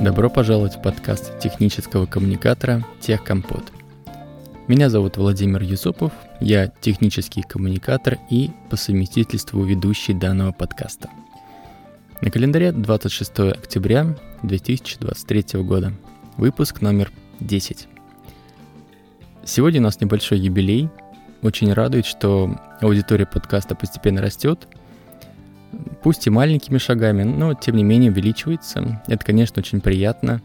Добро пожаловать в подкаст технического коммуникатора «Техкомпот». Меня зовут Владимир Юсупов, я технический коммуникатор и по совместительству ведущий данного подкаста. На календаре 26 октября 2023 года, выпуск номер 10. Сегодня у нас небольшой юбилей. Очень радует, что аудитория подкаста постепенно растет – пусть и маленькими шагами, но тем не менее увеличивается. Это, конечно, очень приятно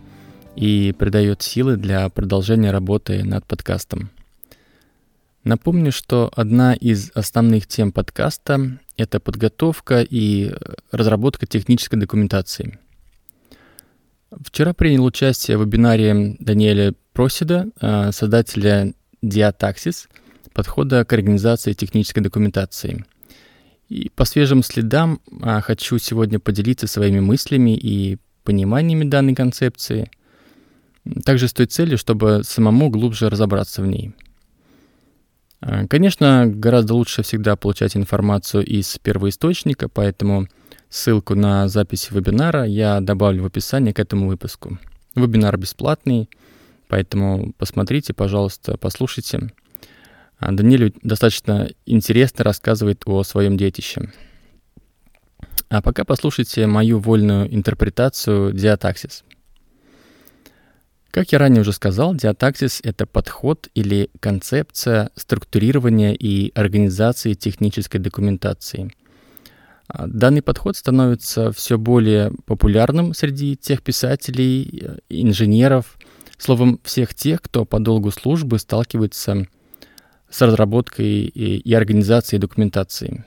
и придает силы для продолжения работы над подкастом. Напомню, что одна из основных тем подкаста — это подготовка и разработка технической документации. Вчера принял участие в вебинаре Даниэля Просида, э, создателя Diataxis, подхода к организации технической документации — и по свежим следам а, хочу сегодня поделиться своими мыслями и пониманиями данной концепции, также с той целью, чтобы самому глубже разобраться в ней. А, конечно, гораздо лучше всегда получать информацию из первоисточника, поэтому ссылку на запись вебинара я добавлю в описание к этому выпуску. Вебинар бесплатный, поэтому посмотрите, пожалуйста, послушайте. А Даниэль достаточно интересно рассказывает о своем детище. А пока послушайте мою вольную интерпретацию диатаксис. Как я ранее уже сказал, диатаксис — это подход или концепция структурирования и организации технической документации. А данный подход становится все более популярным среди тех писателей, инженеров, словом, всех тех, кто по долгу службы сталкивается с разработкой и, и организацией документации.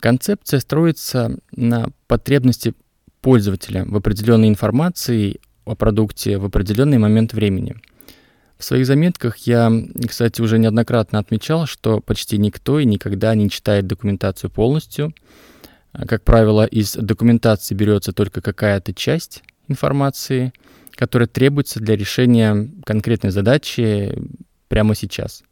Концепция строится на потребности пользователя в определенной информации о продукте в определенный момент времени. В своих заметках я, кстати, уже неоднократно отмечал, что почти никто и никогда не читает документацию полностью. Как правило, из документации берется только какая-то часть информации, которая требуется для решения конкретной задачи прямо сейчас.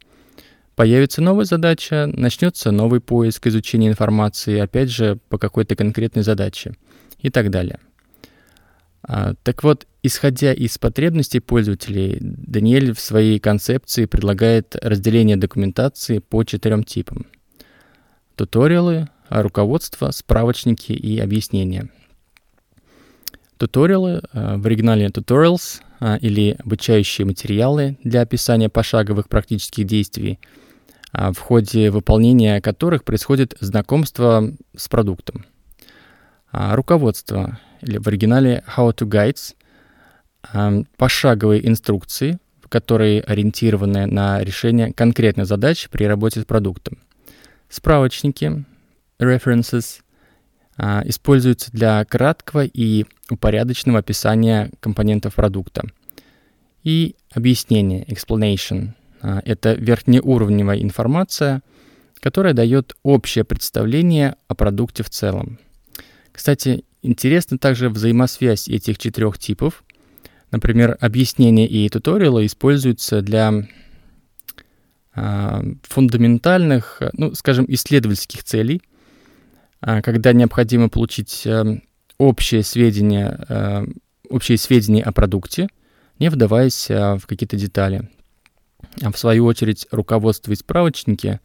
Появится новая задача, начнется новый поиск, изучения информации, опять же, по какой-то конкретной задаче и так далее. А, так вот, исходя из потребностей пользователей, Даниэль в своей концепции предлагает разделение документации по четырем типам. Туториалы, руководство, справочники и объяснения. Туториалы, а, в оригинале tutorials, или обучающие материалы для описания пошаговых практических действий, а, в ходе выполнения которых происходит знакомство с продуктом. А, руководство, или в оригинале How to Guides, пошаговые инструкции, которые ориентированы на решение конкретной задачи при работе с продуктом. Справочники, references, используются для краткого и упорядоченного описания компонентов продукта. И объяснение, explanation. А, это верхнеуровневая информация, которая дает общее представление о продукте в целом. Кстати, интересна также взаимосвязь этих четырех типов. Например, объяснения и туториалы используются для э, фундаментальных, ну, скажем, исследовательских целей, когда необходимо получить э, общие сведения, э, общие сведения о продукте, не вдаваясь э, в какие-то детали. А в свою очередь руководство и справочники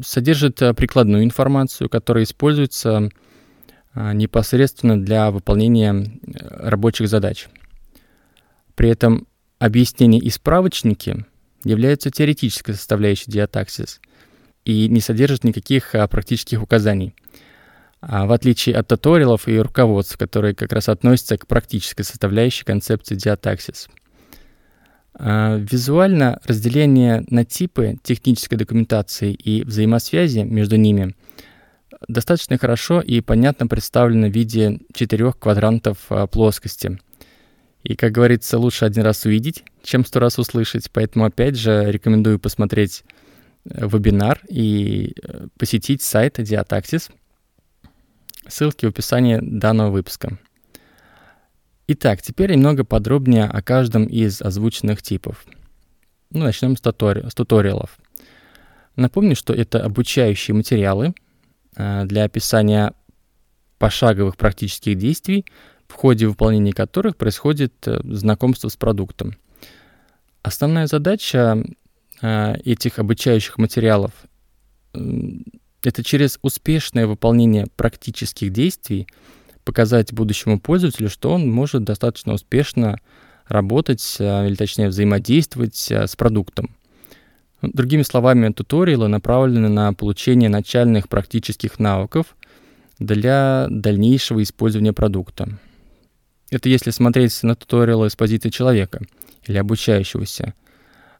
содержат э, прикладную информацию, которая используется непосредственно для выполнения рабочих задач. При этом объяснения и справочники являются теоретической составляющей диатаксис и не содержат никаких практических указаний – а в отличие от туториалов и руководств, которые как раз относятся к практической составляющей концепции диатаксис. А, визуально разделение на типы технической документации и взаимосвязи между ними достаточно хорошо и понятно представлено в виде четырех квадрантов а, плоскости. И, как говорится, лучше один раз увидеть, чем сто раз услышать, поэтому, опять же, рекомендую посмотреть вебинар и э, посетить сайт Diataxis – Ссылки в описании данного выпуска. Итак, теперь немного подробнее о каждом из озвученных типов. Ну, начнем с, тутори- с туториалов. Напомню, что это обучающие материалы э, для описания пошаговых практических действий в ходе выполнения которых происходит э, знакомство с продуктом. Основная задача этих обучающих материалов это через успешное выполнение практических действий показать будущему пользователю, что он может достаточно успешно работать, или точнее взаимодействовать с продуктом. Другими словами, туториалы направлены на получение начальных практических навыков для дальнейшего использования продукта. Это если смотреть на туториалы с позиции человека или обучающегося.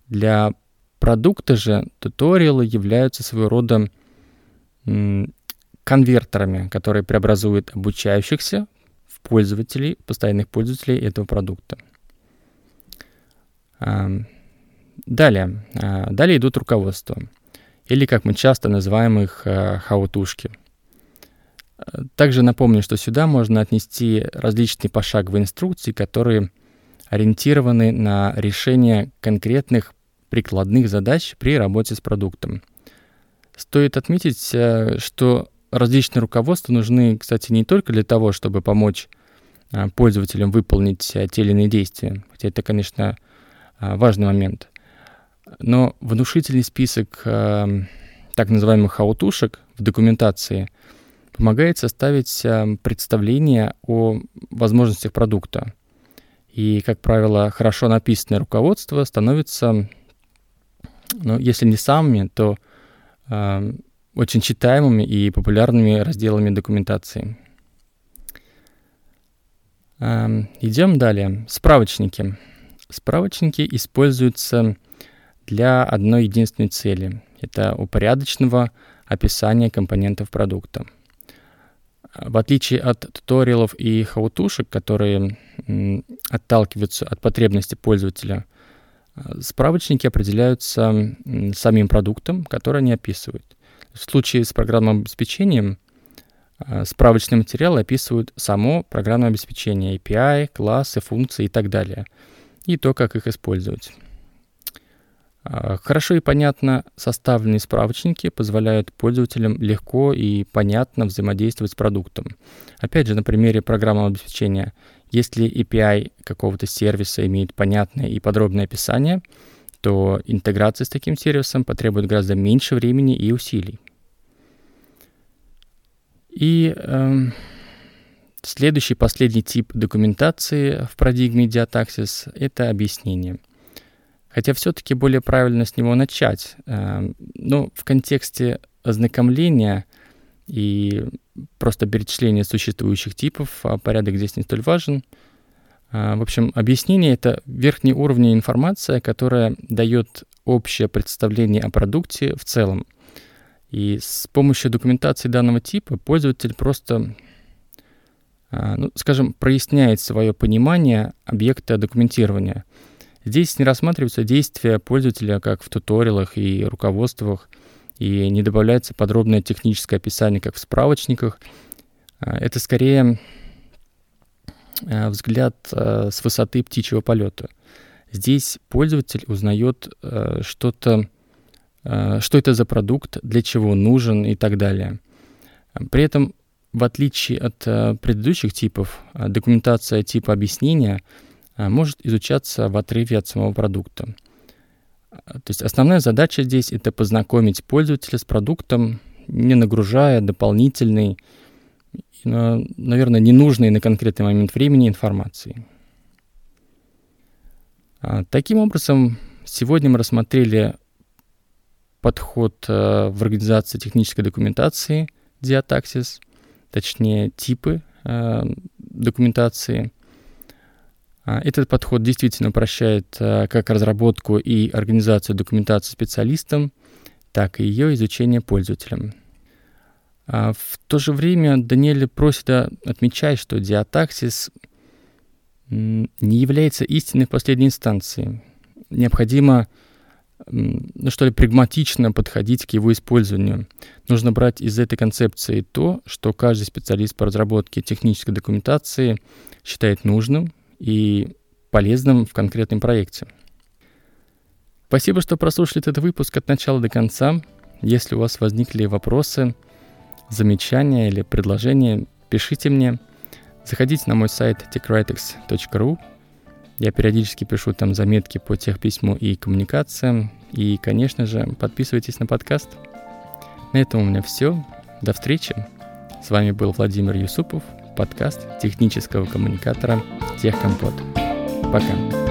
Для продукта же туториалы являются своего рода конвертерами, которые преобразуют обучающихся в пользователей, постоянных пользователей этого продукта. Далее. А, далее идут руководства, или, как мы часто называем их, а, хаутушки. Также напомню, что сюда можно отнести различные пошаговые инструкции, которые ориентированы на решение конкретных прикладных задач при работе с продуктом. Стоит отметить, а, что различные руководства нужны, кстати, не только для того, чтобы помочь пользователям выполнить те или иные действия, хотя это, конечно, важный момент, но внушительный список э, так называемых хаутушек в документации помогает составить э, представление о возможностях продукта. И, как правило, хорошо написанное руководство становится, ну, если не самыми, то э, очень читаемыми и популярными разделами документации. Э, идем далее. Справочники. Справочники используются для одной единственной цели. Это упорядоченного описания компонентов продукта. В отличие от туториалов и хаутушек, которые отталкиваются от потребности пользователя, справочники определяются самим продуктом, который они описывают. В случае с программным обеспечением а, справочные материалы описывают само программное обеспечение, API, классы, функции и так далее, и то, как их использовать. А, хорошо и понятно составленные справочники позволяют пользователям легко и понятно взаимодействовать с продуктом. Опять же, на примере программного обеспечения, если API какого-то сервиса имеет понятное и подробное описание, то интеграция с таким сервисом потребует гораздо меньше времени и усилий. И эм, следующий, последний тип документации в парадигме Diataxis — это объяснение — Хотя все-таки более правильно с него начать. Эм, ну, в контексте ознакомления и просто перечисления существующих типов, а порядок здесь не столь важен. А, в общем, объяснение — это верхний уровень информация, которая дает общее представление о продукте в целом. И с помощью документации данного типа пользователь просто, а, ну, скажем, проясняет свое понимание объекта документирования — Здесь не рассматриваются действия пользователя, как в туториалах и руководствах, и не добавляется подробное техническое описание, как в справочниках. А, это скорее а, взгляд а, с высоты птичьего полета. Здесь пользователь узнает что-то, что это за продукт, для чего нужен и так далее. При этом, в отличие от предыдущих типов, документация типа объяснения — может изучаться в отрыве от самого продукта. А, то есть основная задача здесь это познакомить пользователя с продуктом, не нагружая дополнительной, наверное, ненужной на конкретный момент времени информации. А, таким образом, сегодня мы рассмотрели подход в организации технической документации Diataxis, точнее типы документации – а, этот подход действительно упрощает а, как разработку и организацию документации специалистам, так и ее изучение пользователям. А, в то же время Даниэль просит отмечать, что диатаксис не является истиной в последней инстанции. Необходимо ну что ли, прагматично подходить к его использованию. Нужно брать из этой концепции то, что каждый специалист по разработке технической документации считает нужным, и полезным в конкретном проекте. Спасибо, что прослушали этот выпуск от начала до конца. Если у вас возникли вопросы, замечания или предложения, пишите мне. Заходите на мой сайт techritex.ru. Я периодически пишу там заметки по техписьму и коммуникациям. И, конечно же, подписывайтесь на подкаст. На этом у меня все. До встречи! С вами был Владимир Юсупов, подкаст технического коммуникатора «Техкомпот». Пока.